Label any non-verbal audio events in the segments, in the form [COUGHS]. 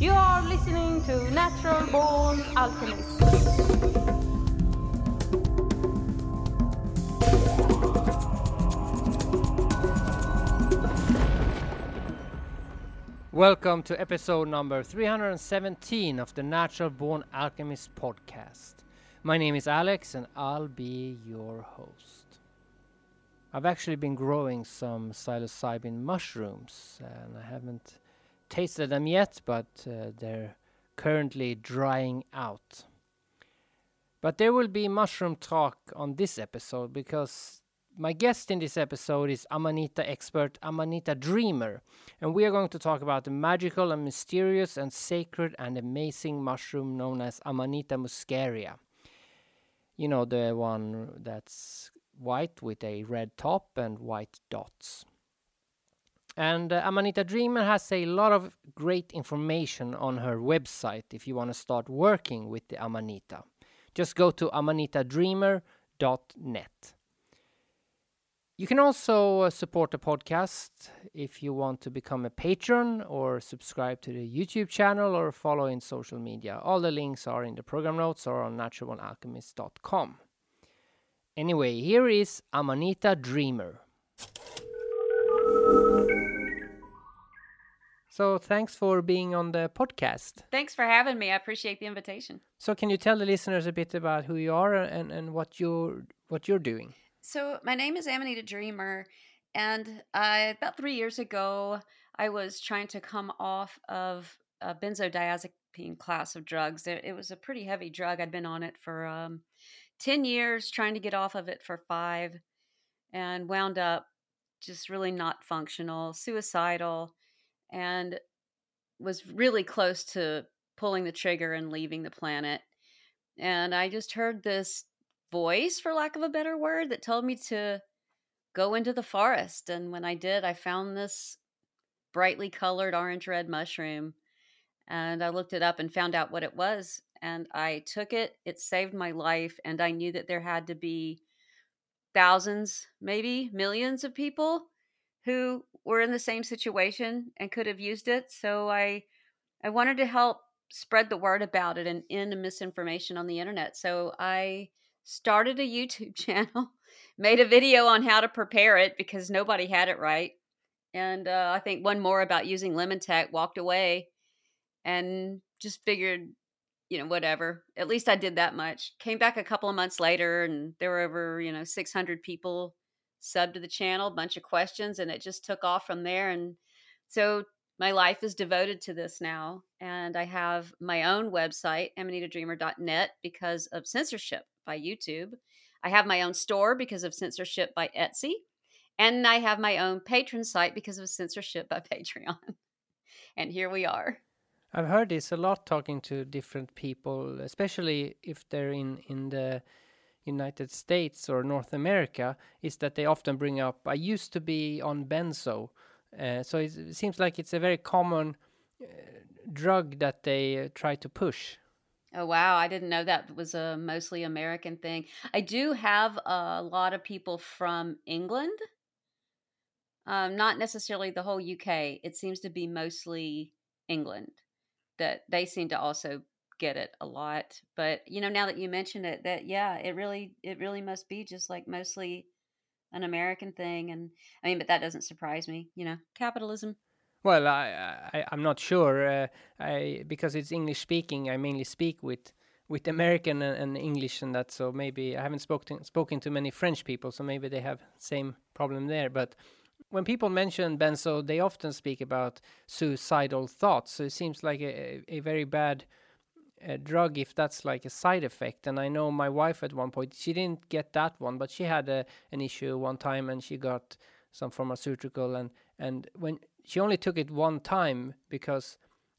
You are listening to Natural Born Alchemist. Welcome to episode number 317 of the Natural Born Alchemist podcast. My name is Alex and I'll be your host. I've actually been growing some psilocybin mushrooms and I haven't tasted them yet, but uh, they're currently drying out. But there will be mushroom talk on this episode because my guest in this episode is Amanita expert Amanita Dreamer, and we are going to talk about the magical and mysterious and sacred and amazing mushroom known as Amanita muscaria. You know, the one that's white with a red top and white dots. And uh, Amanita Dreamer has a lot of great information on her website if you want to start working with the Amanita. Just go to amanitadreamer.net. You can also uh, support the podcast if you want to become a patron or subscribe to the YouTube channel or follow in social media. All the links are in the program notes or on naturalbornalchemist.com. Anyway, here is Amanita Dreamer. So, thanks for being on the podcast. Thanks for having me. I appreciate the invitation. So, can you tell the listeners a bit about who you are and, and what you're what you're doing? So, my name is Amanita Dreamer, and uh, about three years ago, I was trying to come off of a benzodiazepine class of drugs. It, was a pretty heavy drug. I'd been on it for um, 10 years, trying to get off of it for five, and wound up just really not functional, suicidal, and was really close to pulling the trigger and leaving the planet. And I just heard this voice, for lack of a better word, that told me to go into the forest. And when I did, I found this brightly colored orange red mushroom. And I looked it up and found out what it was. And I took it, it saved my life. And I knew that there had to be thousands, maybe millions of people who were in the same situation and could have used it. So I I wanted to help spread the word about it and end misinformation on the internet. So I started a YouTube [LAUGHS] channel, made a video on how to prepare it because nobody had it right. And uh, I think one more about using lemon tek, walked away and just figured, you know, whatever. At least I did that much. Came back a couple of months later and there were over, you know, 600 people subbed to the channel, bunch of questions, and it just took off from there. And so my life is devoted to this now. And I have my own website, amanitadreamer.net, because of censorship by YouTube. I have my own store because of censorship by Etsy. And I have my own patron site because of censorship by [LAUGHS] Patreon. and here we are. I've heard this a lot talking to different people, especially if they're in, in the United States or North America, is that they often bring up, I used to be on benzo. Uh, so it seems like it's a very common uh, drug that they uh, try to push. Oh wow, I didn't know that was a mostly American thing. I do have a lot of people from England. Um, not necessarily the whole UK. It seems to be mostly England that they seem to also get it a lot. But you know, now that you mention it, that yeah, it really it really must be just like mostly an American thing. And I mean, but that doesn't surprise me. You know, capitalism. Well, I, I I'm not sure. Uh, I because it's English speaking. I mainly speak with with American and, and, English and that. So maybe I haven't spoken spoken to many French people. So maybe they have same problem there. But when people mention benzo, they often speak about suicidal thoughts. So it seems like a, a very bad uh, drug if that's like a side effect. And I know my wife at one point she didn't get that one, but she had a, an issue one time and she got some pharmaceutical and and when she only took it one time because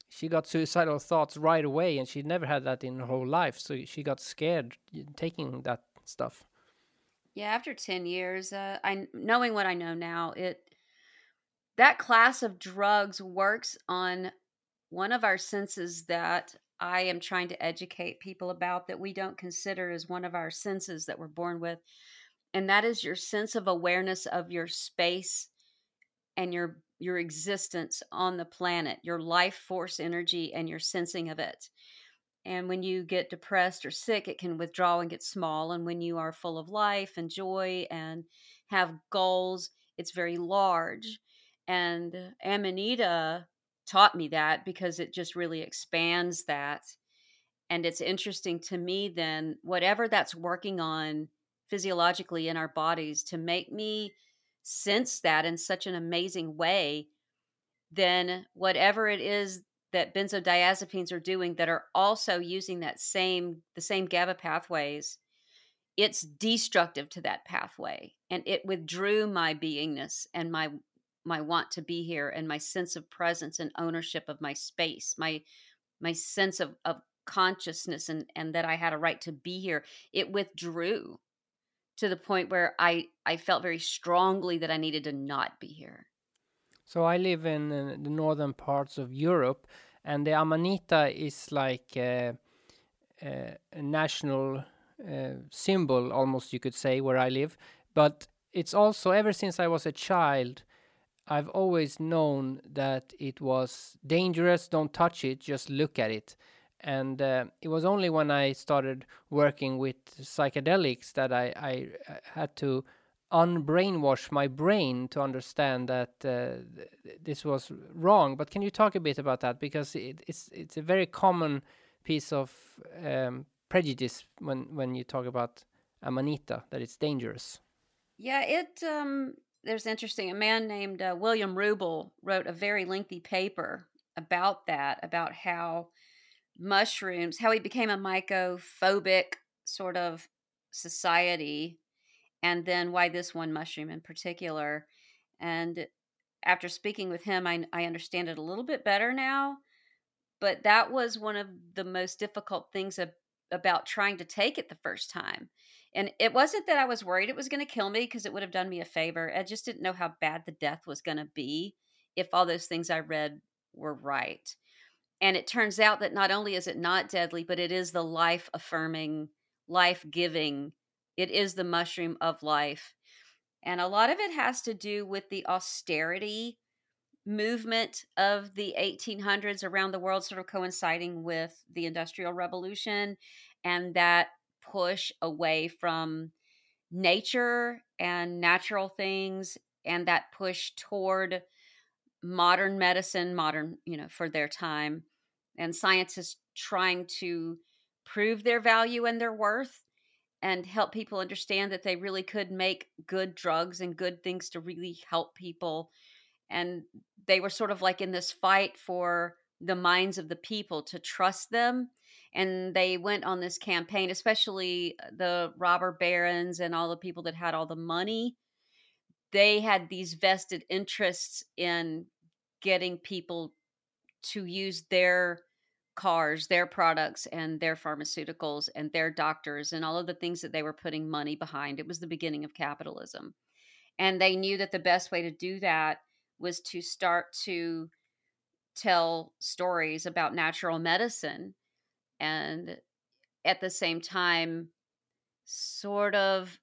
she got suicidal thoughts right away and she never had that in her whole life so she got scared taking that stuff yeah after 10 years uh, i knowing what i know now it that class of drugs works on one of our senses that i am trying to educate people about that we don't consider as one of our senses that we're born with and that is your sense of awareness of your space and your your existence on the planet, your life force energy and your sensing of it. And when you get depressed or sick, it can withdraw and get small. And when you are full of life and joy and have goals, it's very large. And Amanita taught me that because it just really expands that. And it's interesting to me then, whatever that's working on physiologically in our bodies to make me sense that in such an amazing way, then whatever it is that benzodiazepines are doing that are also using that same the same GABA pathways, it's destructive to that pathway, and it withdrew my beingness and my my want to be here and my sense of presence and ownership of my space, my my sense of of consciousness and and that I had a right to be here. It withdrew to the point where I I felt very strongly that I needed to not be here. So I live in uh, the northern parts of Europe, and the Amanita is like a national uh, symbol, almost you could say, where I live. But it's also ever since I was a child, I've always known that it was dangerous. Don't touch it. Just look at it. And uh, it was only when I started working with psychedelics that I, I uh, had to unbrainwash my brain to understand that uh, th- this was wrong. But can you talk a bit about that because it, it's it's a very common piece of um, prejudice when when you talk about amanita that it's dangerous. Yeah, it um, there's interesting. A man named uh, William Rubel wrote a very lengthy paper about that, about how mushrooms, how he became a mycophobic sort of society and then why this one mushroom in particular. And after speaking with him, I, I understand it a little bit better now. But that was one of the most difficult things ab- about trying to take it the first time. And it wasn't that I was worried it was going to kill me because it would have done me a favor. I just didn't know how bad the death was going to be if all those things I read were right. And it turns out that not only is it not deadly, but it is the life affirming, life giving it is the mushroom of life. And a lot of it has to do with the austerity movement of the 1800s around the world, sort of coinciding with the Industrial Revolution and that push away from nature and natural things and that push toward modern medicine, modern, you know, for their time, and scientists trying to prove their value and their worth and help people understand that they really could make good drugs and good things to really help people. And they were sort of like in this fight for the minds of the people to trust them. And they went on this campaign, especially uh, the robber barons and all the people that had all the money. They had these vested interests in getting people to use their cars, their products, and their pharmaceuticals, and their doctors, and all of the things that they were putting money behind. It was the beginning of capitalism. And they knew that the best way to do that was to start to tell stories about natural medicine and at the same time sort of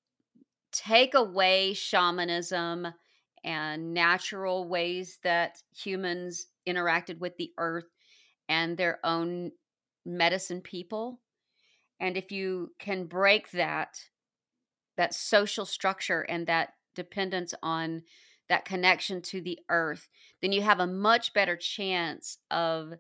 take away shamanism and natural ways that humans interacted with the earth and their own medicine people. And if you can break that, that social structure and that dependence on that connection to the earth, then you have a much better chance of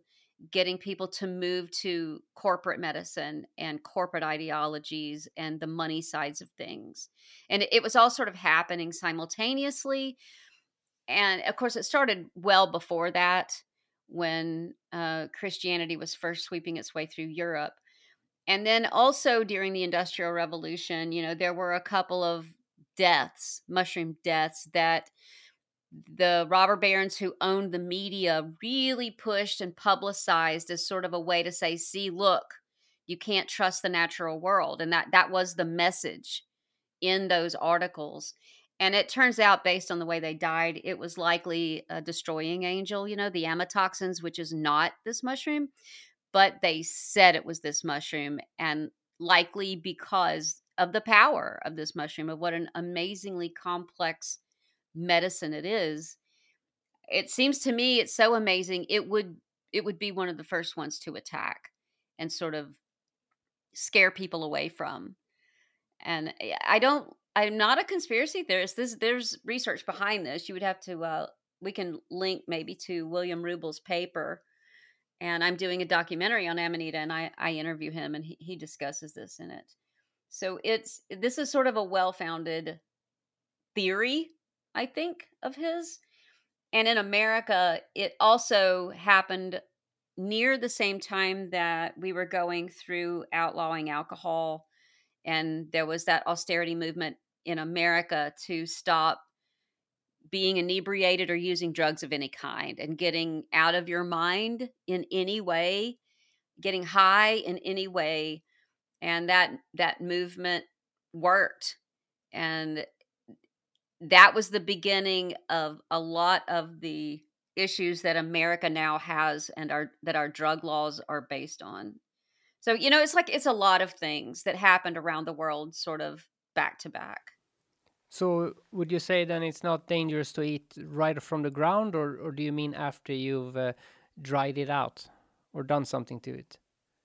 getting people to move to corporate medicine and corporate ideologies and the money sides of things. And it was all sort of happening simultaneously. And of course, it started well before that when uh, Christianity was first sweeping its way through Europe. And then also during the Industrial Revolution, you know, there were a couple of deaths, mushroom deaths, that the robber barons who owned the media really pushed and publicized as sort of a way to say, see, look, you can't trust the natural world. And that that was the message in those articles. And it turns out, based on the way they died, it was likely a destroying angel, you know, the amatoxins, which is not this mushroom, but they said it was this mushroom, and likely because of the power of this mushroom, of what an amazingly complex medicine it is. it seems to me it's so amazing it would it would be one of the first ones to attack and sort of scare people away from and eh, i don't i'm not a conspiracy theorist this there's research behind this you would have to uh we can link maybe to william rubel's paper and i'm doing a documentary on amanita and i i interview him and he, he discusses this in it so it's this is sort of a well-founded theory i think of his and in America, it also happened near the same time that we were going through outlawing alcohol. And there was that austerity movement in America to stop being inebriated or using drugs of any kind and getting out of your mind in any way, getting high in any way. And that that movement worked. And that was the beginning of a lot of the issues that America now has and our that our drug laws are based on. So, you know, it's like it's a lot of things that happened around the world sort of back to back. So, would you say then it's not dangerous to eat right from the ground, or, or do you mean after you've uh, dried it out or done something to it?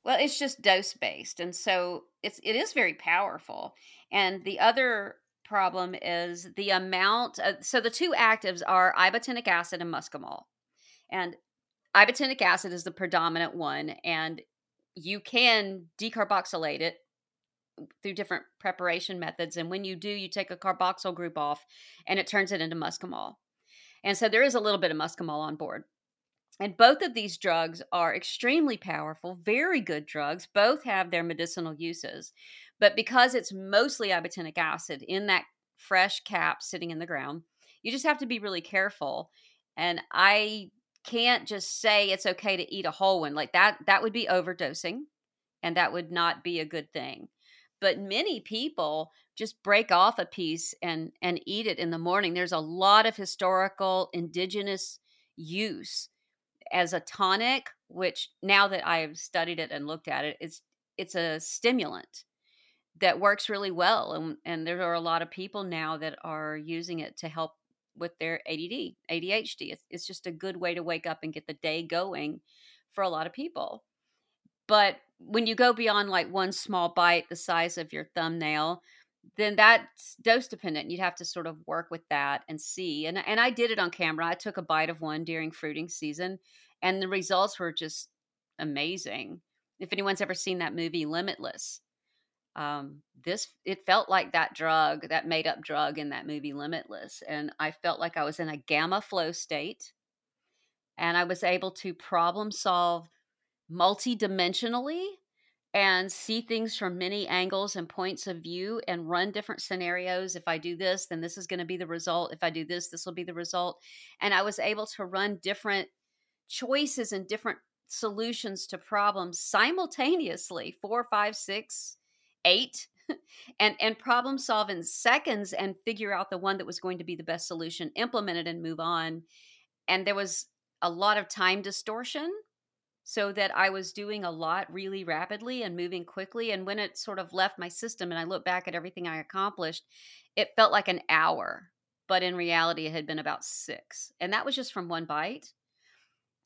Well, it's just dose based, and so it's it is very powerful. And the other problem is the amount. Of, so the two actives are ibotenic acid and muscimol. And ibotenic acid is the predominant one, and you can decarboxylate it through different preparation methods. And when you do, you take a carboxyl group off and it turns it into muscimol. And so there is a little bit of muscimol on board. And both of these drugs are extremely powerful, very good drugs. Both have their medicinal uses. But because it's mostly ibotenic acid in that fresh cap sitting in the ground, you just have to be really careful. And I can't just say it's okay to eat a whole one like that. That would be overdosing, and that would not be a good thing. But many people just break off a piece and and eat it in the morning. There's a lot of historical indigenous use as a tonic, which now that I've studied it and looked at it, it's it's a stimulant that works really well and, and there are a lot of people now that are using it to help with their ADD, ADHD. It's, it's just a good way to wake up and get the day going for a lot of people. But when you go beyond like one small bite the size of your thumbnail, then that's dose dependent. You'd have to sort of work with that and see. And and I did it on camera. I took a bite of one during fruiting season, and the results were just amazing. If anyone's ever seen that movie Limitless, um, this it felt like that drug, that made up drug in that movie Limitless, and I felt like I was in a gamma flow state, and I was able to problem solve multidimensionally and see things from many angles and points of view and run different scenarios. If I do this, then this is going to be the result. If I do this, this will be the result. And I was able to run different choices and different solutions to problems simultaneously four, five, six, eight [LAUGHS] and and problem solve in seconds and figure out the one that was going to be the best solution implement it and move on and there was a lot of time distortion so that i was doing a lot really rapidly and moving quickly and when it sort of left my system and i look back at everything i accomplished it felt like an hour but in reality it had been about six and that was just from one bite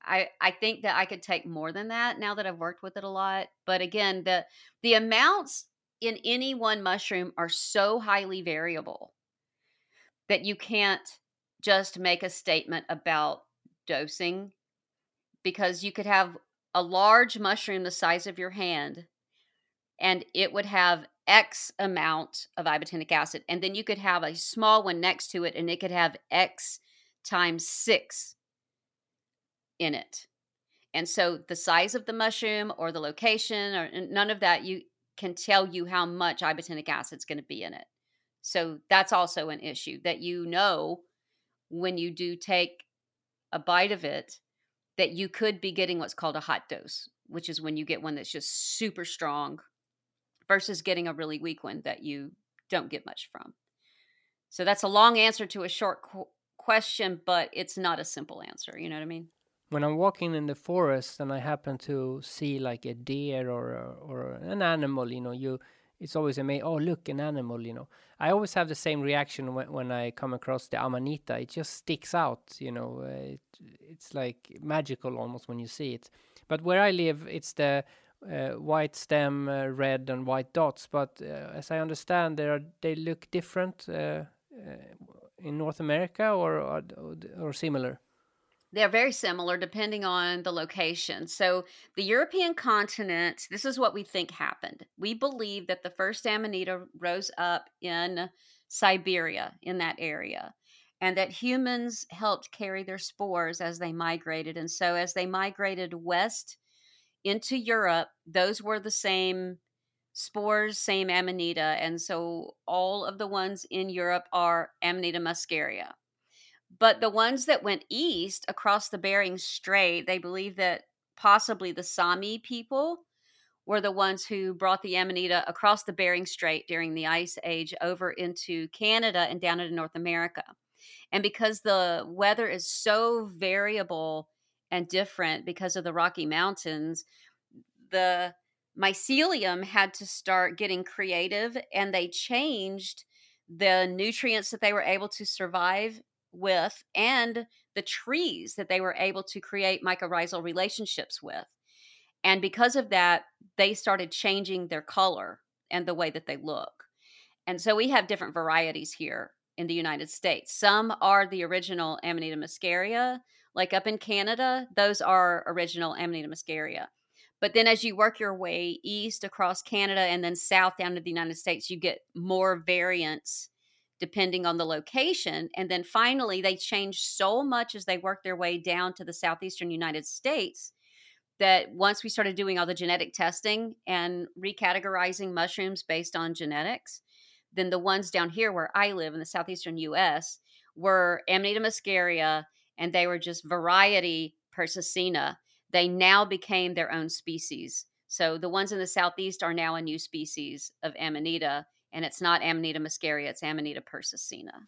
I, I think that I could take more than that now that I've worked with it a lot. But again, the the amounts in any one mushroom are so highly variable that you can't just make a statement about dosing because you could have a large mushroom the size of your hand and it would have X amount of ibotenic acid. And then you could have a small one next to it and it could have X times six in it. And so the size of the mushroom or the location or none of that, you can tell you how much ibotenic acid is going to be in it. So that's also an issue that you know when you do take a bite of it that you could be getting what's called a hot dose, which is when you get one that's just super strong versus getting a really weak one that you don't get much from. So that's a long answer to a short qu- question, but it's not a simple answer. You know what I mean? when I'm walking in the forest and I happen to see like a deer or a, or an animal, you know, you it's always amazing. Oh, look, an animal, you know. I always have the same reaction when, when I come across the amanita. It just sticks out, you know. Uh, it, it's like magical almost when you see it. But where I live, it's the uh, white stem, uh, red and white dots. But uh, as I understand, they are they look different uh, uh, in North America or, or or similar. They're very similar depending on the location. So, the European continent, this is what we think happened. We believe that the first Amanita rose up in Siberia, in that area, and that humans helped carry their spores as they migrated. And so, as they migrated west into Europe, those were the same spores, same Amanita. And so, all of the ones in Europe are Amanita muscaria. But the ones that went east across the Bering Strait, they believe that possibly the Sami people were the ones who brought the Amanita across the Bering Strait during the Ice Age over into Canada and down into North America. And because the weather is so variable and different because of the Rocky Mountains, the mycelium had to start getting creative and they changed the nutrients that they were able to survive with and the trees that they were able to create mycorrhizal relationships with. And because of that, they started changing their color and the way that they look. And so we have different varieties here in the United States. Some are the original Amanita muscaria, like up in Canada, those are original Amanita muscaria. But then as you work your way east across Canada and then south down to the United States, you get more variants depending on the location. And then finally, they changed so much as they worked their way down to the southeastern United States that once we started doing all the genetic testing and recategorizing mushrooms based on genetics, then the ones down here where I live in the southeastern US were Amanita muscaria and they were just variety persicina. They now became their own species. So the ones in the southeast are now a new species of Amanita and it's not Amanita muscaria, it's Amanita persicina.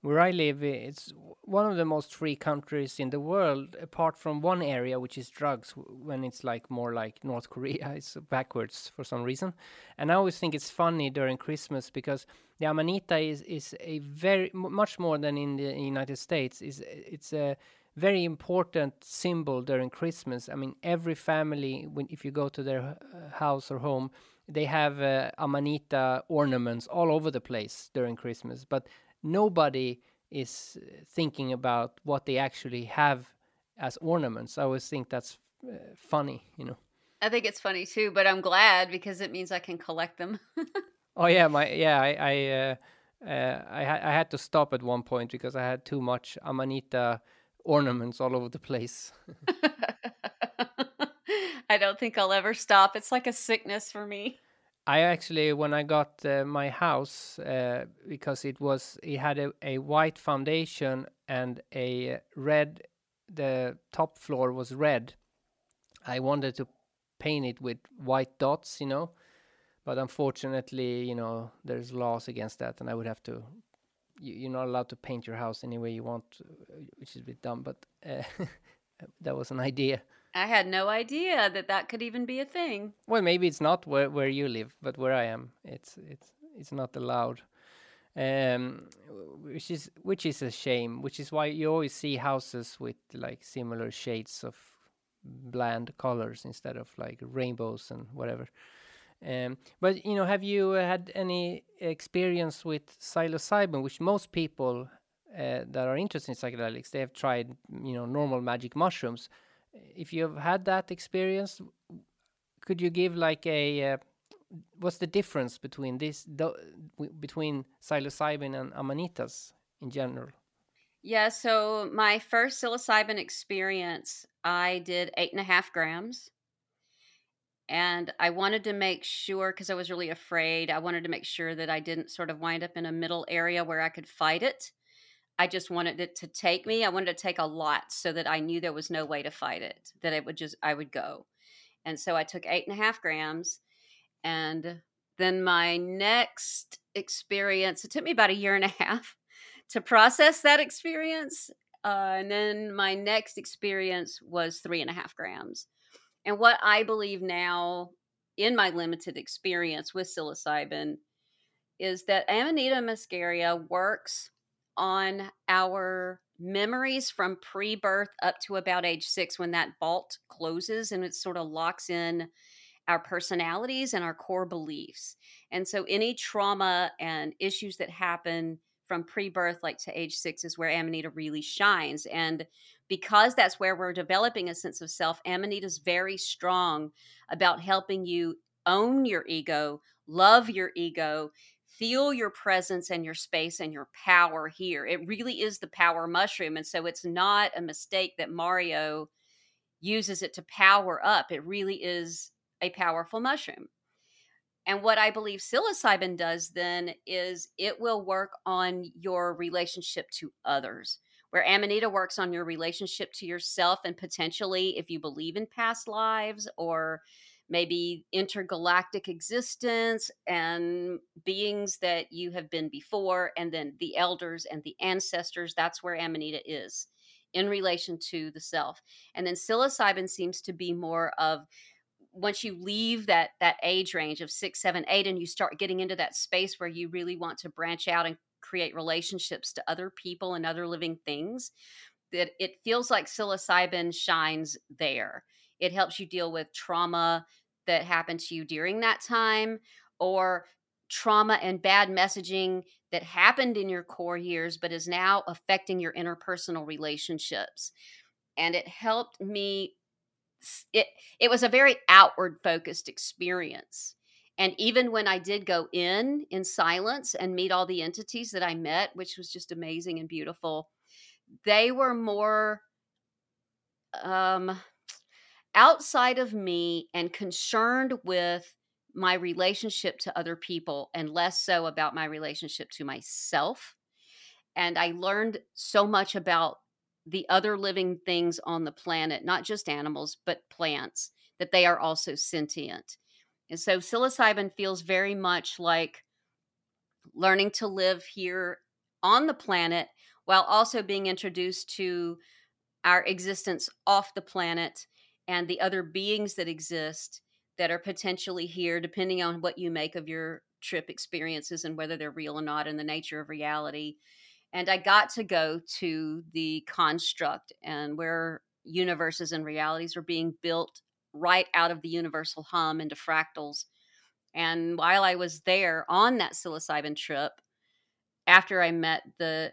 Where I live, it's one of the most free countries in the world, apart from one area, which is drugs, when it's like more like North Korea. [LAUGHS] It's backwards for some reason. And I always think it's funny during Christmas because the Amanita is, is a very, much more than in the United States, is it's a very important symbol during Christmas. I mean, every family, when if you go to their uh, house or home, they have uh, amanita ornaments all over the place during Christmas, but nobody is thinking about what they actually have as ornaments. I always think that's uh, funny, you know. I think it's funny too, but I'm glad because it means I can collect them. [LAUGHS] oh yeah, my yeah, I I uh, uh, I, ha- I had to stop at one point because I had too much amanita ornaments all over the place. [LAUGHS] [LAUGHS] I don't think I'll ever stop. It's like a sickness for me. I actually, when I got uh, my house, uh, because it was, it had a, a white foundation and a red, the top floor was red. I wanted to paint it with white dots, you know, but unfortunately, you know, there's laws against that, and I would have to. You, are not allowed to paint your house any way you want, uh, which is a bit dumb, but uh, [LAUGHS] that was an idea. I had no idea that that could even be a thing. Well, maybe it's not where, where you live, but where I am, it's it's it's not allowed. Um, which is which is a shame. Which is why you always see houses with like similar shades of bland colors instead of like rainbows and whatever. Um, but you know, have you had any experience with psilocybin, which most people uh, that are interested in psychedelics they have tried, you know, normal magic mushrooms if you've had that experience, could you give like a uh, what's the difference between this between psilocybin and amanitas in general? Yeah, so my first psilocybin experience, I did eight and a half grams. And I wanted to make sure, because I was really afraid, I wanted to make sure that I didn't sort of wind up in a middle area where I could fight it. I just wanted it to take me. I wanted to take a lot so that I knew there was no way to fight it, that it would just, I would go. And so I took eight and a half grams. And then my next experience, it took me about a year and a half [LAUGHS] to process that experience. Uh, and then my next experience was three and a half grams. And what I believe now in my limited experience with psilocybin is that Amanita muscaria works on our memories from pre birth up to about age six when that vault closes and it sort of locks in our personalities and our core beliefs. And so any trauma and issues that happen from pre birth, like to age six, is where Amanita really shines. And because that's where we're developing a sense of self, Amanita is very strong about helping you own your ego, love your ego, feel your presence and your space and your power here. It really is the power mushroom. And so it's not a mistake that Mario uses it to power up. It really is a powerful mushroom. And what I believe psilocybin does then is it will work on your relationship to others, where Amanita works on your relationship to yourself and potentially if you believe in past lives or maybe intergalactic existence and beings that you have been before, and then the elders and the ancestors. That's where Amanita is in relation to the self. And then psilocybin seems to be more of once you leave that that age range of six, seven, eight, and you start getting into that space where you really want to branch out and create relationships to other people and other living things, that it feels like psilocybin shines there. It helps you deal with trauma, that happened to you during that time or trauma and bad messaging that happened in your core years but is now affecting your interpersonal relationships. And it helped me it it was a very outward focused experience. And even when i did go in in silence and meet all the entities that i met which was just amazing and beautiful they were more um outside of me and concerned with my relationship to other people and less so about my relationship to myself. And I learned so much about the other living things on the planet, not just animals, but plants, that they are also sentient. And so psilocybin feels very much like learning to live here on the planet while also being introduced to our existence off the planet and the other beings that exist that are potentially here, depending on what you make of your trip experiences and whether they're real or not, and the nature of reality. And I got to go to the construct and where universes and realities are being built right out of the universal hum into fractals. And while I was there on that psilocybin trip, after I met the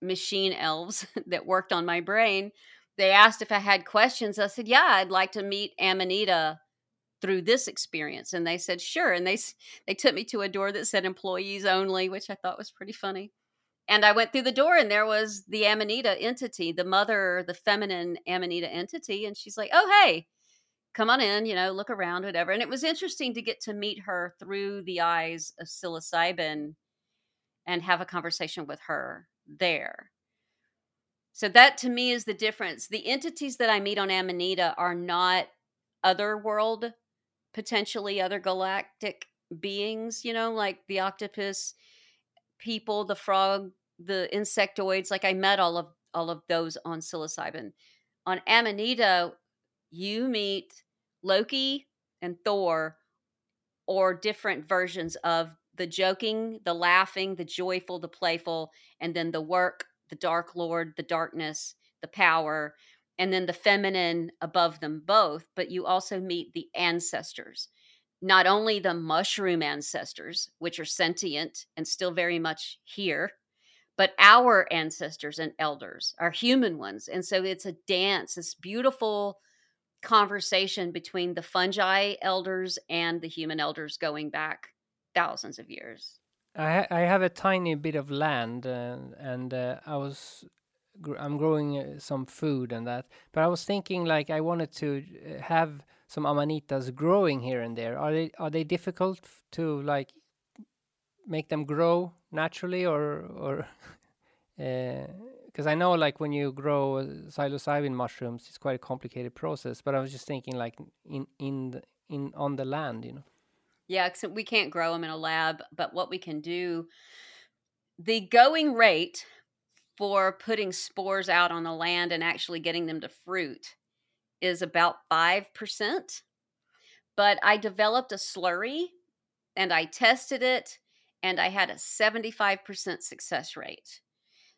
machine elves [LAUGHS] that worked on my brain, they asked if I had questions. I said, "Yeah, I'd like to meet Amanita through this experience." And they said, "Sure." And they they took me to a door that said employees only, which I thought was pretty funny. And I went through the door and there was the Amanita entity, the mother, the feminine Amanita entity, and she's like, "Oh, hey, come on in, you know, look around, whatever." And it was interesting to get to meet her through the eyes of psilocybin and have a conversation with her there. So that to me is the difference. The entities that I meet on Amanita are not other world, potentially other galactic beings, you know, like the octopus people, the frog, the insectoids. Like I met all of all of those on psilocybin. On Amanita, you meet Loki and Thor or different versions of the joking, the laughing, the joyful, the playful, and then the work, the dark lord, the darkness, the power, and then the feminine above them both. But you also meet the ancestors, not only the mushroom ancestors, which are sentient and still very much here, but our ancestors and elders, our human ones. And so it's a dance, this beautiful conversation between the fungi elders and the human elders going back thousands of years. I ha I have a tiny bit of land, uh, and uh, I was gr I'm growing uh, some food and that. But I was thinking, like, I wanted to uh, have some amanitas growing here and there. Are they are they difficult to like make them grow naturally, or or because [LAUGHS] uh, I know like when you grow psilocybin mushrooms, it's quite a complicated process. But I was just thinking, like, in in the, in on the land, you know. Yeah, so we can't grow them in a lab, but what we can do, the going rate for putting spores out on the land and actually getting them to fruit is about 5%. but I developed a slurry and I tested it and I had a 75% success rate.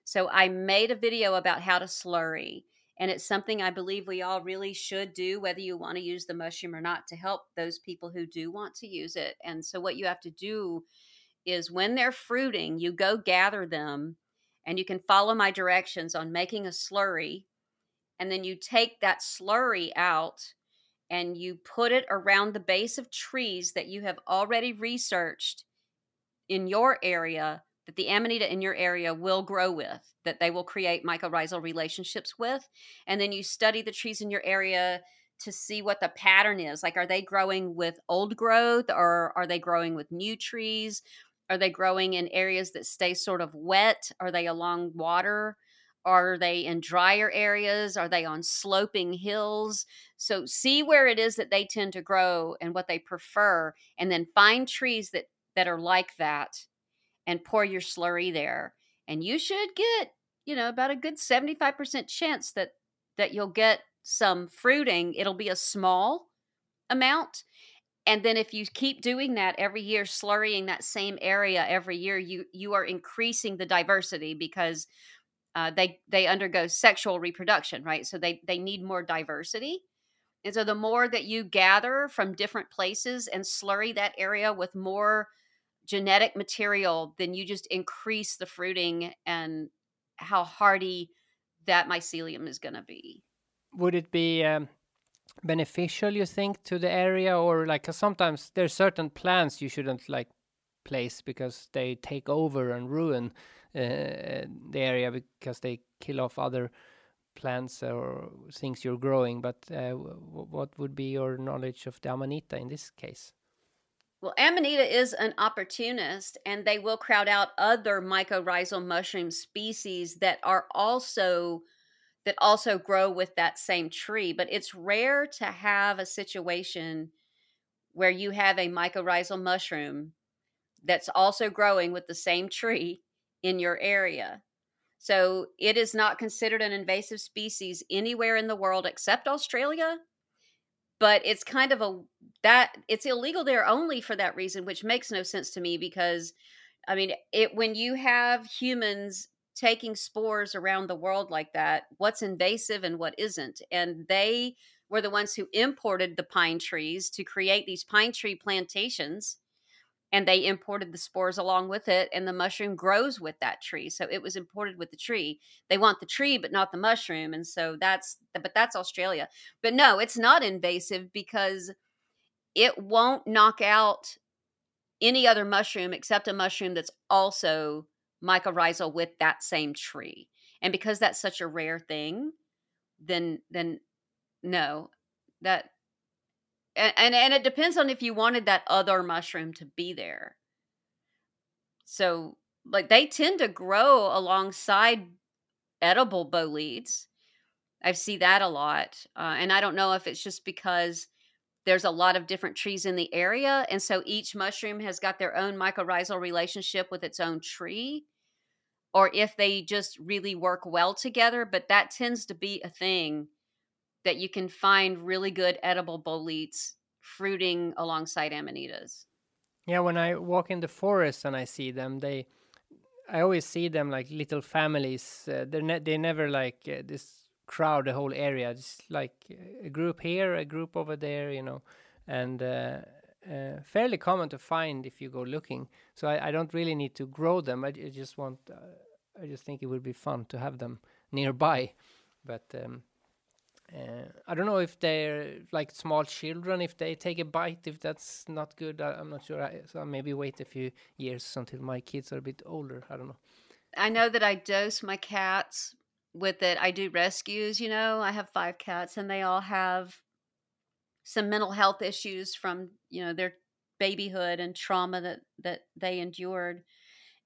So I made a video about how to slurry and it's something I believe we all really should do, whether you want to use the mushroom or not, to help those people who do want to use it. And so, what you have to do is when they're fruiting, you go gather them and you can follow my directions on making a slurry. And then you take that slurry out and you put it around the base of trees that you have already researched in your area that the amanita in your area will grow with, that they will create mycorrhizal relationships with. And then you study the trees in your area to see what the pattern is. Like, are they growing with old growth or are they growing with new trees? Are they growing in areas that stay sort of wet? Are they along water? Are they in drier areas? Are they on sloping hills? So, see where it is that they tend to grow and what they prefer, and then find trees that, that are like that and pour your slurry there. And you should get, you know, about a good 75% chance that that you'll get some fruiting. It'll be a small amount. And then if you keep doing that every year, slurrying that same area every year, you you are increasing the diversity because uh, they they undergo sexual reproduction, right? So they they need more diversity. And so the more that you gather from different places and slurry that area with more genetic material, then you just increase the fruiting and how hardy that mycelium is going to be. Would it be um, beneficial, you think, to the area, or like sometimes there's certain plants you shouldn't like place because they take over and ruin uh, the area because they kill off other plants or things you're growing. But uh, what would be your knowledge of the amanita in this case? Well, Amanita is an opportunist and they will crowd out other mycorrhizal mushroom species that are also that also grow with that same tree, but it's rare to have a situation where you have a mycorrhizal mushroom that's also growing with the same tree in your area. So it is not considered an invasive species anywhere in the world except Australia but it's kind of a that it's illegal there only for that reason which makes no sense to me because i mean it when you have humans taking spores around the world like that what's invasive and what isn't and they were the ones who imported the pine trees to create these pine tree plantations and they imported the spores along with it and the mushroom grows with that tree so it was imported with the tree. They want the tree but not the mushroom and so that's but that's australia. But no it's not invasive because it won't knock out any other mushroom except a mushroom that's also mycorrhizal with that same tree and because that's such a rare thing then then no that and, and and it depends on if you wanted that other mushroom to be there. So like they tend to grow alongside edible boletes i see that a lot uh, and i don't know if it's just because there's a lot of different trees in the area and so each mushroom has got their own mycorrhizal relationship with its own tree or if they just really work well together but that tends to be a thing that you can find really good edible boletes fruiting alongside amanitas. Yeah, when I walk in the forest and I see them, they, I always see them like little families. Uh, they're ne- they never like uh, this crowd the whole area. Just like a group here, a group over there, you know, and uh, uh, fairly common to find if you go looking. So I, I don't really need to grow them. I, I just want, uh, I just think it would be fun to have them nearby. But um, uh, I don't know if they're like small children, if they take a bite, if that's not good. I, am not sure. I, so maybe wait a few years until my kids are a bit older. I don't know. I know that I dose my cats with it. I do rescues, you know. I have five cats and they all have some mental health issues from, you know, their babyhood and trauma that that they endured.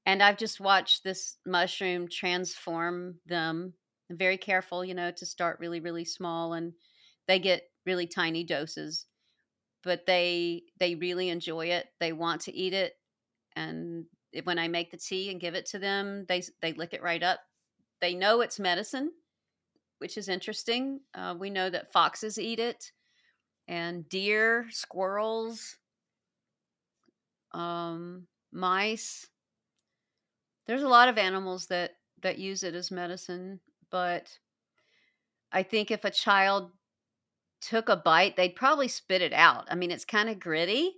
And I've just watched this mushroom transform them very careful, you know, to start really, really small and they get really tiny doses. But they they really enjoy it. They want to eat it. And when I make the tea and give it to them, they they lick it right up. They know it's medicine, which is interesting. Uh, we know that foxes eat it, and deer, squirrels, um, mice. There's a lot of animals that that use it as medicine, but I think if a child took a bite, they'd probably spit it out. I mean, it's kind of gritty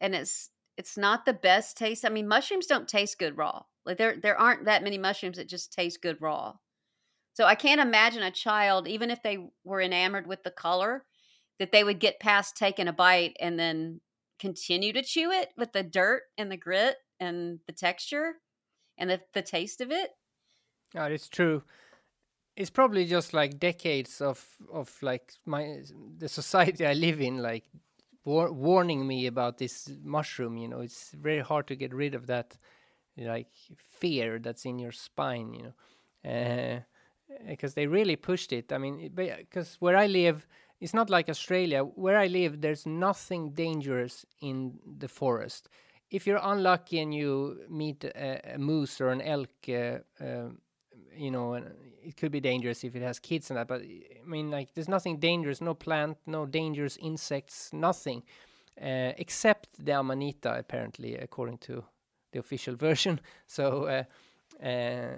and it's it's not the best taste. I mean, mushrooms don't taste good raw. Like there there aren't that many mushrooms that just taste good raw. So I can't imagine a child, even if they were enamored with the color, that they would get past taking a bite and then continue to chew it with the dirt and the grit and the texture and the, the taste of it. Yeah, it's true. It's probably just like decades of of like my the society I live in, like war- warning me about this mushroom. You know, it's very hard to get rid of that like fear that's in your spine. You know, uh, because they really pushed it. I mean, because where I live, it's not like Australia. Where I live, there's nothing dangerous in the forest. If you're unlucky and you meet a, a moose or an elk, uh, uh, you know, it could be dangerous if it has kids and that. But I mean, like, there's nothing dangerous, no plant, no dangerous insects, nothing, uh, except the amanita, apparently, according to the official [LAUGHS] version. So uh, uh,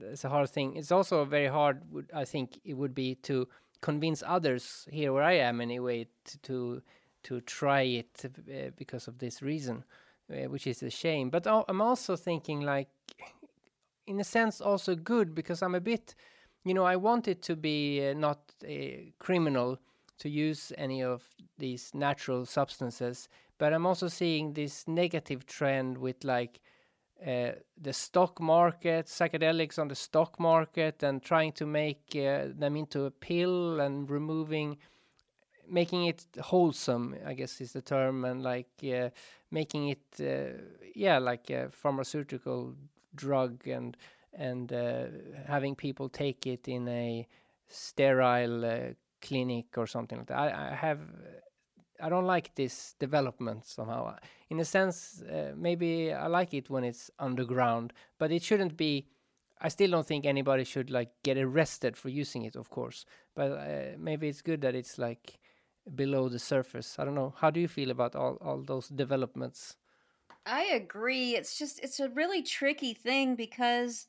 it's a hard thing. It's also very hard. I think it would be to convince others here where I am anyway to to, try it uh, because of this reason, uh, which is a shame. But I'm also thinking like, in a sense, also good because I'm a bit, you know, I want it to be uh, not a criminal to use any of these natural substances, but I'm also seeing this negative trend with like uh, the stock market, psychedelics on the stock market, and trying to make uh, them into a pill and removing, making it wholesome, I guess is the term, and like uh, making it, uh, yeah, like a pharmaceutical drug, and and uh, having people take it in a sterile clinic or something like that. I, I have I don't like this development somehow. In a sense, uh, maybe I like it when it's underground, but it shouldn't be. I still don't think anybody should like get arrested for using it, of course. But uh, maybe it's good that it's like below the surface. I don't know. How do you feel about all all those developments? I agree. It's just it's a really tricky thing because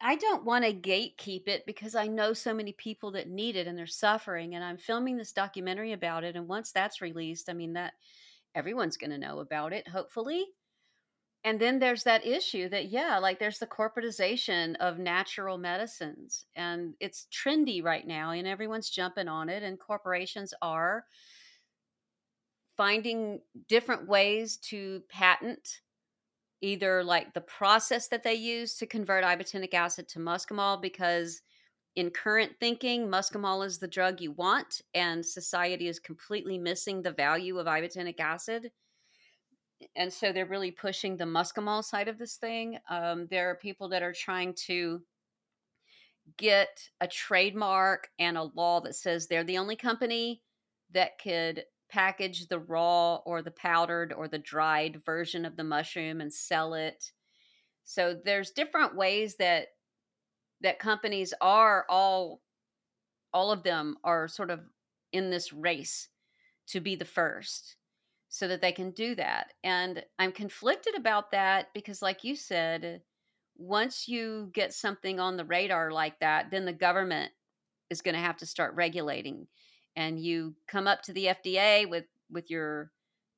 I don't want to gatekeep it because I know so many people that need it and they're suffering. And I'm filming this documentary about it. And once that's released, I mean, that everyone's going to know about it, hopefully. And then there's that issue that, yeah, like there's the corporatization of natural medicines. And it's trendy right now, and everyone's jumping on it. And corporations are finding different ways to patent either like the process that they use to convert ibotenic acid to muscimol because in current thinking muscimol is the drug you want and society is completely missing the value of ibotenic acid. And so they're really pushing the muscimol side of this thing. Um, there are people that are trying to get a trademark and a law that says they're the only company that could package the raw or the powdered or the dried version of the mushroom and sell it. So there's different ways that that companies are all all of them are sort of in this race to be the first so that they can do that. And I'm conflicted about that because like you said, once you get something on the radar like that, then the government is going to have to start regulating and you come up to the FDA with with your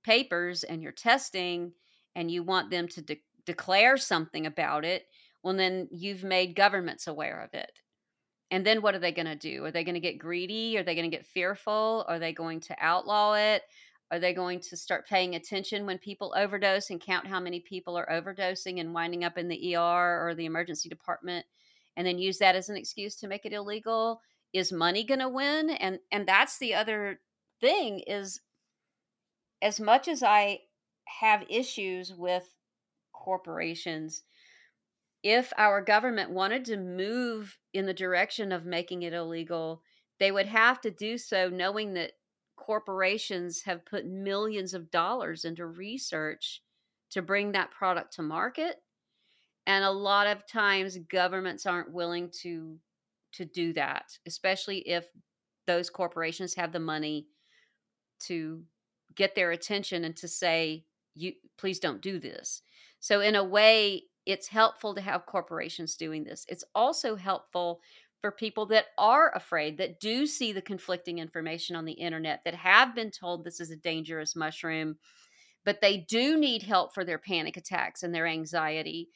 papers and your testing and you want them to de- declare something about it, well then you've made governments aware of it. And then what are they going to do? Are they going to get greedy? Are they going to get fearful? Are they going to outlaw it? Are they going to start paying attention when people overdose and count how many people are overdosing and winding up in the ER or the emergency department and then use that as an excuse to make it illegal? Is money going to win? And and that's the other thing is as much as i have issues with corporations if our government wanted to move in the direction of making it illegal they would have to do so knowing that corporations have put millions of dollars into research to bring that product to market. And a lot of times governments aren't willing to to do that, especially if those corporations have the money to get their attention and to say you please don't do this. So in a way it's helpful to have corporations doing this. It's also helpful for people that are afraid that do see the conflicting information on the internet that have been told this is a dangerous mushroom but they do need help for their panic attacks and their anxiety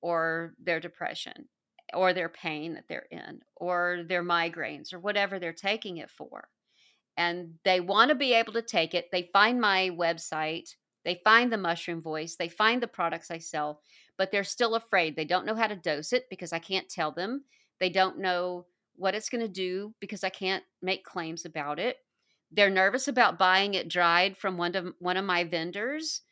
or their depression or their pain that they're in or their migraines or whatever they're taking it for. And they want to be able to take it. They find my website, they find the mushroom voice, they find the products I sell, but they're still afraid. They don't know how to dose it because I can't tell them. They don't know what it's going to do because I can't make claims about it. They're nervous about buying it dried from one of one of my vendors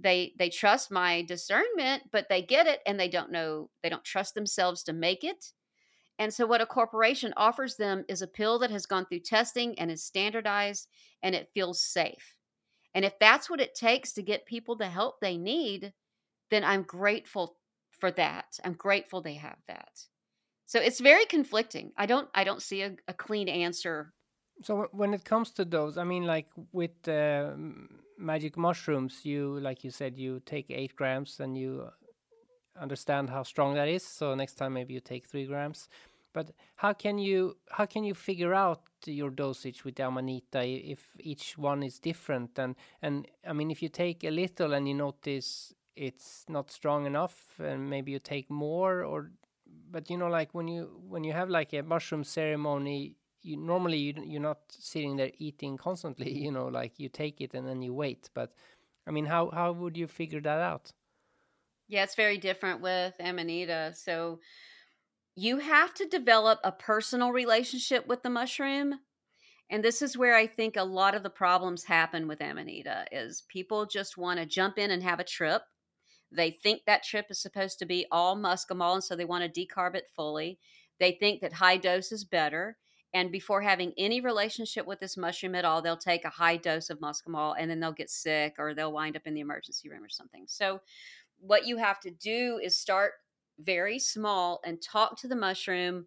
they they trust my discernment but they get it and they don't know they don't trust themselves to make it. And so what a corporation offers them is a pill that has gone through testing and is standardized and it feels safe. And if that's what it takes to get people the help they need then i'm grateful for that. I'm grateful they have that. So it's very conflicting. I don't i don't see a, a clean answer so when it comes to those i mean like with uh, magic mushrooms, you like you said, you take eight grams and you understand how strong that is. So next time maybe you take three grams. But how can you how can you figure out your dosage with Amanita if each one is different? And and I mean, if you take a little and you notice it's not strong enough, and maybe you take more, or but you know, like when you when you have like a mushroom ceremony, you normally you, you're not sitting there eating constantly [LAUGHS] you know like you take it and then you wait but i mean how how would you figure that out? Yeah it's very different with amanita so you have to develop a personal relationship with the mushroom and this is where i think a lot of the problems happen with amanita is people just want to jump in and have a trip. They think that trip is supposed to be all muscimol and so they want to decarb it fully. They think that high dose is better and before having any relationship with this mushroom at all they'll take a high dose of muscimol and then they'll get sick or they'll wind up in the emergency room or something so what you have to do is start very small and talk to the mushroom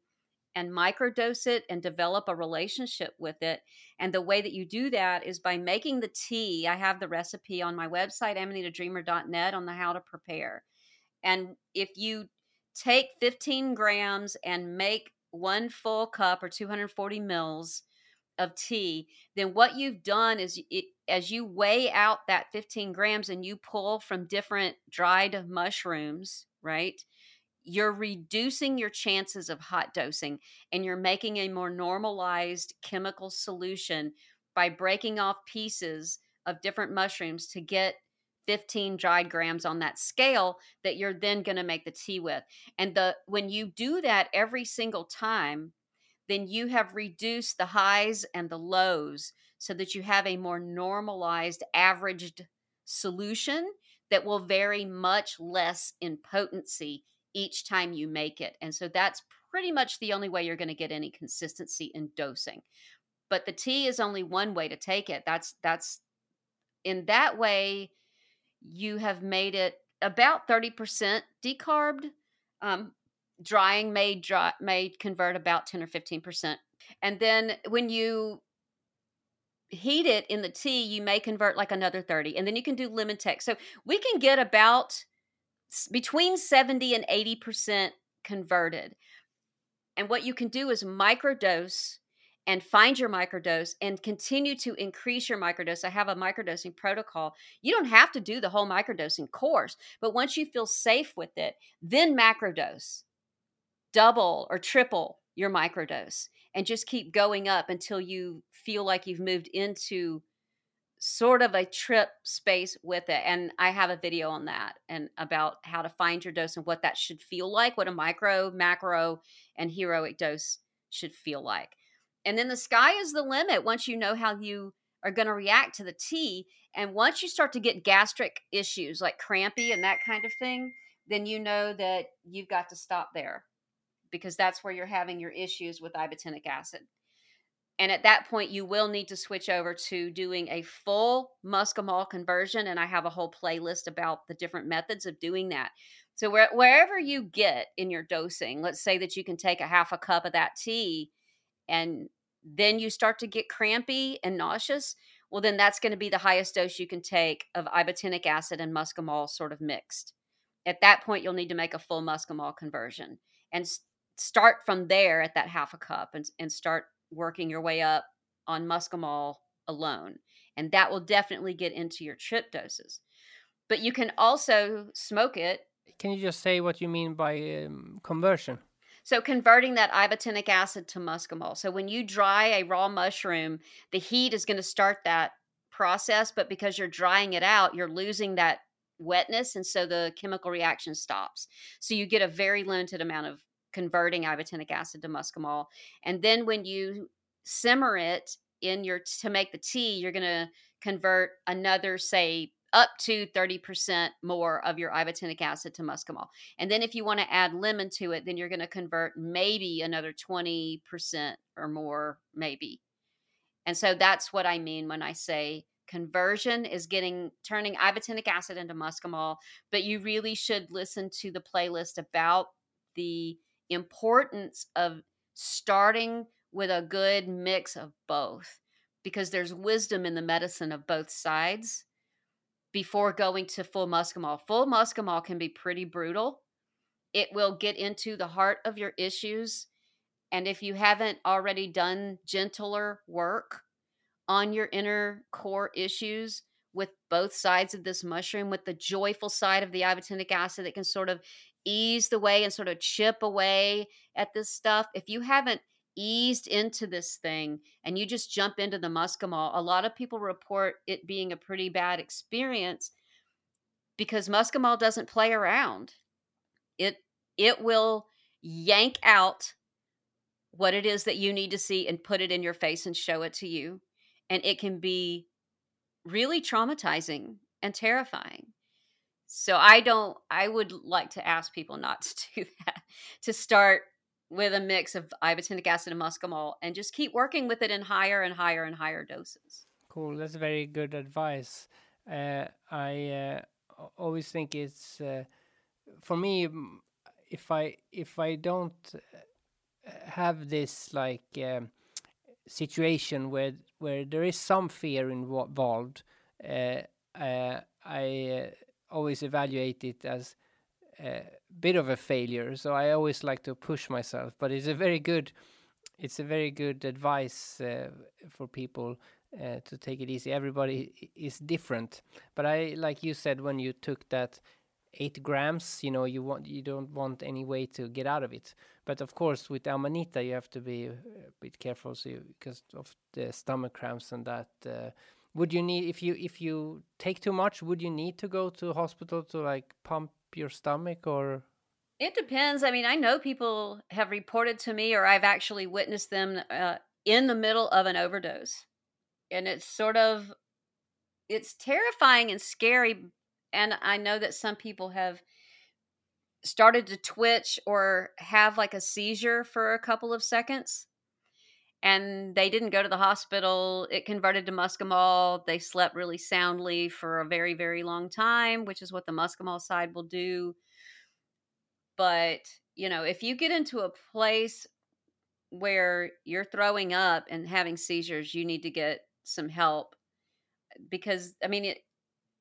and microdose it and develop a relationship with it. And the way that you do that is by making the tea. I have the recipe on my website, amanitadreamer.net, on the how to prepare. And if you take 15 grams and make one full cup or 240 mils of tea, then what you've done is it, as you weigh out that 15 grams and you pull from different dried mushrooms, right? You're reducing your chances of hot dosing and you're making a more normalized chemical solution by breaking off pieces of different mushrooms to get 15 dried grams on that scale that you're then going to make the tea with. And the when you do that every single time, then you have reduced the highs and the lows so that you have a more normalized averaged solution that will vary much less in potency each time you make it. And so that's pretty much the only way you're going to get any consistency in dosing. But the tea is only one way to take it. That's that's in that way you have made it about 30% decarbed. Um, drying may dry may convert about 10 or 15%. And then when you heat it in the tea, you may convert like another 30. And then you can do lemon tek. So we can get about between 70 and 80% converted. And what you can do is microdose and find your microdose and continue to increase your microdose. I have a microdosing protocol. You don't have to do the whole microdosing course, but once you feel safe with it, then macrodose, double or triple your microdose, and just keep going up until you feel like you've moved into sort of a trip space with it and i have a video on that and about how to find your dose and what that should feel like what a micro macro and heroic dose should feel like and then the sky is the limit once you know how you are going to react to the tea. And once you start to get gastric issues like crampy and that kind of thing, then you know that you've got to stop there because that's where you're having your issues with ibotenic acid. And at that point, you will need to switch over to doing a full muscimol conversion. And I have a whole playlist about the different methods of doing that. So, where, wherever you get in your dosing, let's say that you can take a half a cup of that tea and then you start to get crampy and nauseous well, then that's going to be the highest dose you can take of ibotenic acid and muscimol sort of mixed. At that point, you'll need to make a full muscimol conversion and start from there at that half a cup and, and start working your way up on muscimol alone. And that will definitely get into your trip doses. But you can also smoke it. Can you just say what you mean by um, conversion? So, converting that ibotenic acid to muscimol. So, when you dry a raw mushroom, the heat is going to start that process, but because you're drying it out, you're losing that wetness. And so the chemical reaction stops. So, you get a very limited amount of converting ibotenic acid to muscimol. And then when you simmer it in your to make the tea, you're going to convert another, say, up to 30% more of your ibotenic acid to muscimol. And then if you want to add lemon to it, then you're going to convert maybe another 20% or more, maybe. And so that's what I mean when I say conversion is getting turning ibotenic acid into muscimol, but you really should listen to the playlist about the importance of starting with a good mix of both because there's wisdom in the medicine of both sides before going to full muscimol. Full muscimol can be pretty brutal. It will get into the heart of your issues. And if you haven't already done gentler work on your inner core issues with both sides of this mushroom, with the joyful side of the ibotenic acid that can sort of ease the way and sort of chip away at this stuff, if you haven't eased into this thing and you just jump into the muscimol, a lot of people report it being a pretty bad experience because muscimol doesn't play around. It it will yank out what it is that you need to see and put it in your face and show it to you. And it can be really traumatizing and terrifying. So I don't I would like to ask people not to do [LAUGHS] that. To start with a mix of ibotenic acid and muscimol and just keep working with it in higher and higher and higher doses. Cool. That's very good advice. Uh, I uh, always think it's uh, for me if I if I don't uh, have this like um, situation where where there is some fear involved, uh, uh, I always evaluate it as bit of a failure. So I always like to push myself, but it's a very good, it's a very good advice uh, for people uh, to take it easy. Everybody is different, but I like you said when you took that eight grams, you know, you want you don't want any way to get out of it. But of course, with Amanita, you have to be a bit careful, so you, because of the stomach cramps and that. Uh, would you need if you if you take too much? Would you need to go to hospital to like pump your stomach or? It depends. I mean i know people have reported to me or i've actually witnessed them uh, in the middle of an overdose. And it's sort of it's terrifying and scary and i know that some people have started to twitch or have like a seizure for a couple of seconds and they didn't go to the hospital. It converted to muscimol. They slept really soundly for a very, very long time, which is what the muscimol side will do. But, you know, if you get into a place where you're throwing up and having seizures, you need to get some help because, I mean, it,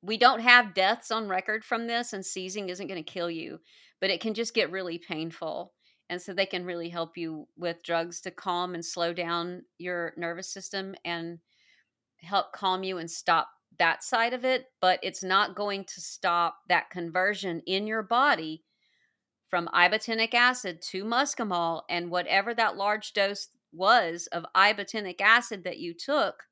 we don't have deaths on record from this, and seizing isn't going to kill you, but it can just get really painful and so they can really help you with drugs to calm and slow down your nervous system and help calm you and stop that side of it but it's not going to stop that conversion in your body from ibotenic acid to muscimol and whatever that large dose was of ibotenic acid that you took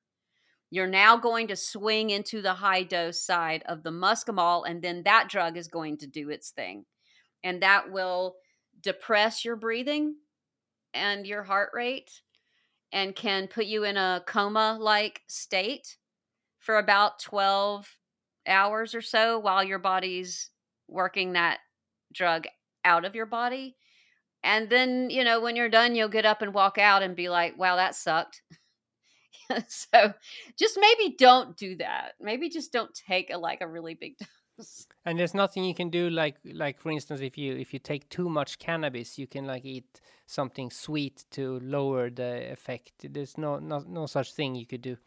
you're now going to swing into the high dose side of the muscimol and then that drug is going to do its thing. And that will depress your breathing and your heart rate and can put you in a coma like state for about 12 hours or so while your body's working that drug out of your body. And then, you know, when you're done, you'll get up and walk out and be like, wow, that sucked. [LAUGHS] so just maybe don't do that. Maybe just don't take a like a really big [LAUGHS] and there's nothing you can do like like for instance if you if you take too much cannabis you can like eat something sweet to lower the effect there's no no, no such thing you could do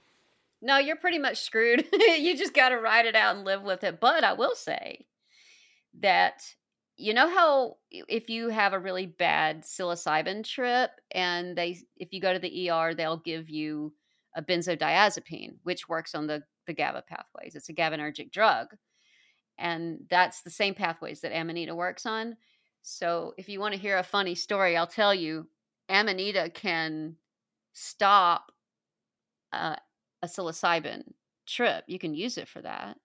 No, you're pretty much screwed. [LAUGHS] you just got to ride it out and live with it. But I will say that you know how if you have a really bad psilocybin trip and they if you go to the ER they'll give you a benzodiazepine which works on the the GABA pathways. It's a GABAergic drug. And that's the same pathways that Amanita works on. So if you want to hear a funny story, I'll tell you Amanita can stop uh, a psilocybin trip. You can use it for that.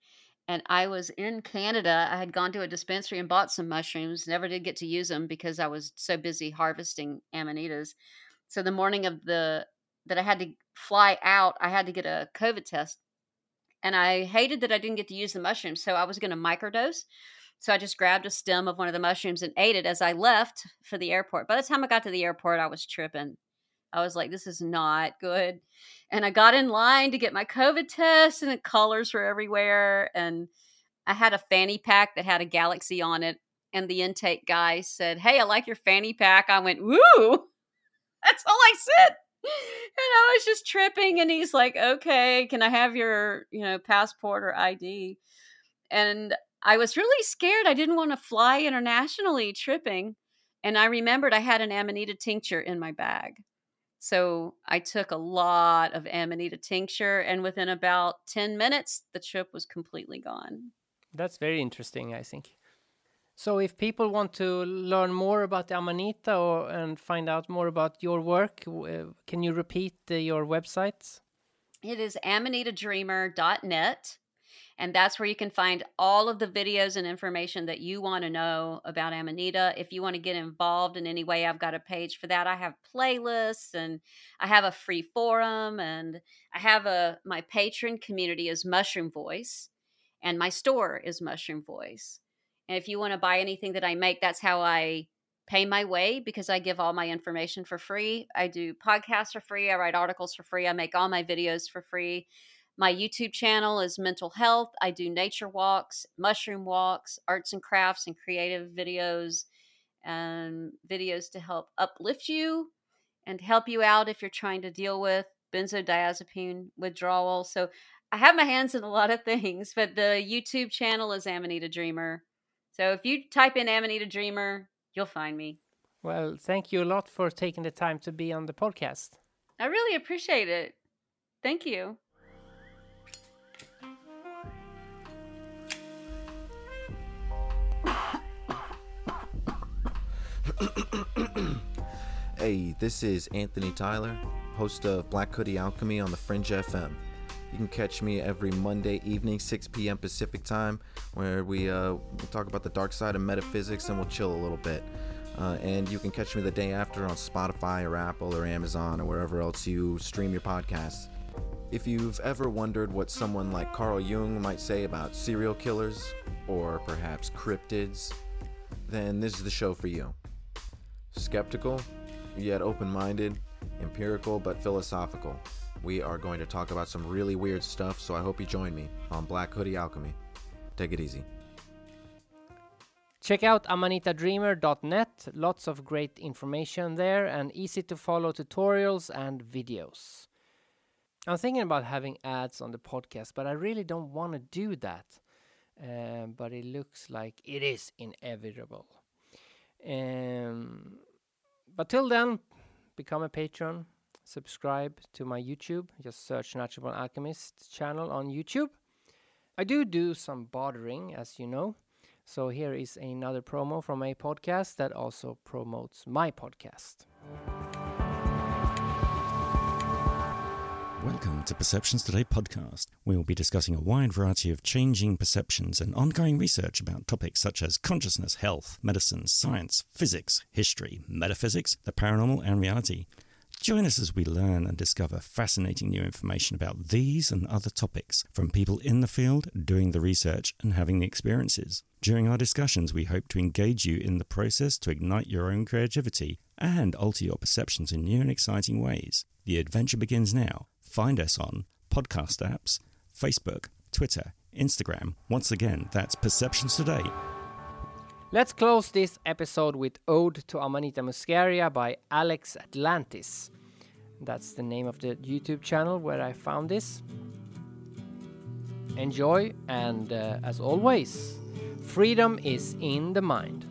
And I was in Canada. I had gone to a dispensary and bought some mushrooms. Never did get to use them because I was so busy harvesting amanitas. So the morning of the that I had to fly out, I had to get a COVID test. And I hated that I didn't get to use the mushrooms. So I was going to microdose. So I just grabbed a stem of one of the mushrooms and ate it as I left for the airport. By the time I got to the airport, I was tripping. I was like, this is not good. And I got in line to get my COVID test, and the colors were everywhere. And I had a fanny pack that had a galaxy on it. And the intake guy said, Hey, I like your fanny pack. I went, Woo! [LAUGHS] That's all I said. And I was just tripping. And he's like, Okay, can I have your, you know, passport or ID? And I was really scared. I didn't want to fly internationally tripping. And I remembered I had an Amanita tincture in my bag. So I took a lot of Amanita tincture, and within about 10 minutes, the trip was completely gone. That's very interesting, I think. So, if people want to learn more about Amanita or, and find out more about your work, uh, can you repeat uh, your website? It is amanitadreamer.net. And that's where you can find all of the videos and information that you want to know about Amanita. If you want to get involved in any way, I've got a page for that. I have playlists and I have a free forum and I have a my patron community is Mushroom Voice and my store is Mushroom Voice. And if you want to buy anything that I make, that's how I pay my way because I give all my information for free. I do podcasts for free, I write articles for free, I make all my videos for free. My YouTube channel is mental health. I do nature walks, mushroom walks, arts and crafts, and creative videos, and videos to help uplift you and help you out if you're trying to deal with benzodiazepine withdrawal. So I have my hands in a lot of [LAUGHS] things, but the YouTube channel is Amanita Dreamer. So if you type in Amanita Dreamer, you'll find me. Well, thank you a lot for taking the time to be on the podcast. I really appreciate it. Thank you. [COUGHS] hey, this is Anthony Tyler, host of Black Hoodie Alchemy on the Fringe FM. You can catch me every Monday evening, 6 p.m. Pacific time, where we uh, we'll talk about the dark side of metaphysics and we'll chill a little bit. Uh, and you can catch me the day after on Spotify or Apple or Amazon or wherever else you stream your podcasts. If you've ever wondered what someone like Carl Jung might say about serial killers or perhaps cryptids, then this is the show for you skeptical, yet open minded, empirical but philosophical. We are going to talk about some really weird stuff, so I hope you join me on Black Hoodie Alchemy. Take it easy. Check out amanitadreamer.net, lots of great information there and easy to follow tutorials and videos. I'm thinking about having ads on the podcast, but I really don't want to do that. Um, but it looks like it is inevitable. Um, but till then, become a patron, subscribe to my YouTube. Just search Natural Alchemist channel on YouTube. I do do some bartering, as you know. So here is another promo from a podcast that also promotes my podcast. Welcome to Perceptions Today podcast. We will be discussing a wide variety of changing perceptions and ongoing research about topics such as consciousness, health, medicine, science, physics, history, metaphysics, the paranormal, and reality. Join us as we learn and discover fascinating new information about these and other topics from people in the field, doing the research, and having the experiences. During our discussions, we hope to engage you in the process to ignite your own creativity and alter your perceptions in new and exciting ways. The adventure begins now. Find us on podcast apps, Facebook, Twitter, Instagram. Once again, that's Perceptions Today. Let's close this episode with Ode to Amanita Muscaria by Alex Atlantis. That's the name of the YouTube channel where I found this. Enjoy, and uh, as always, freedom is in the mind.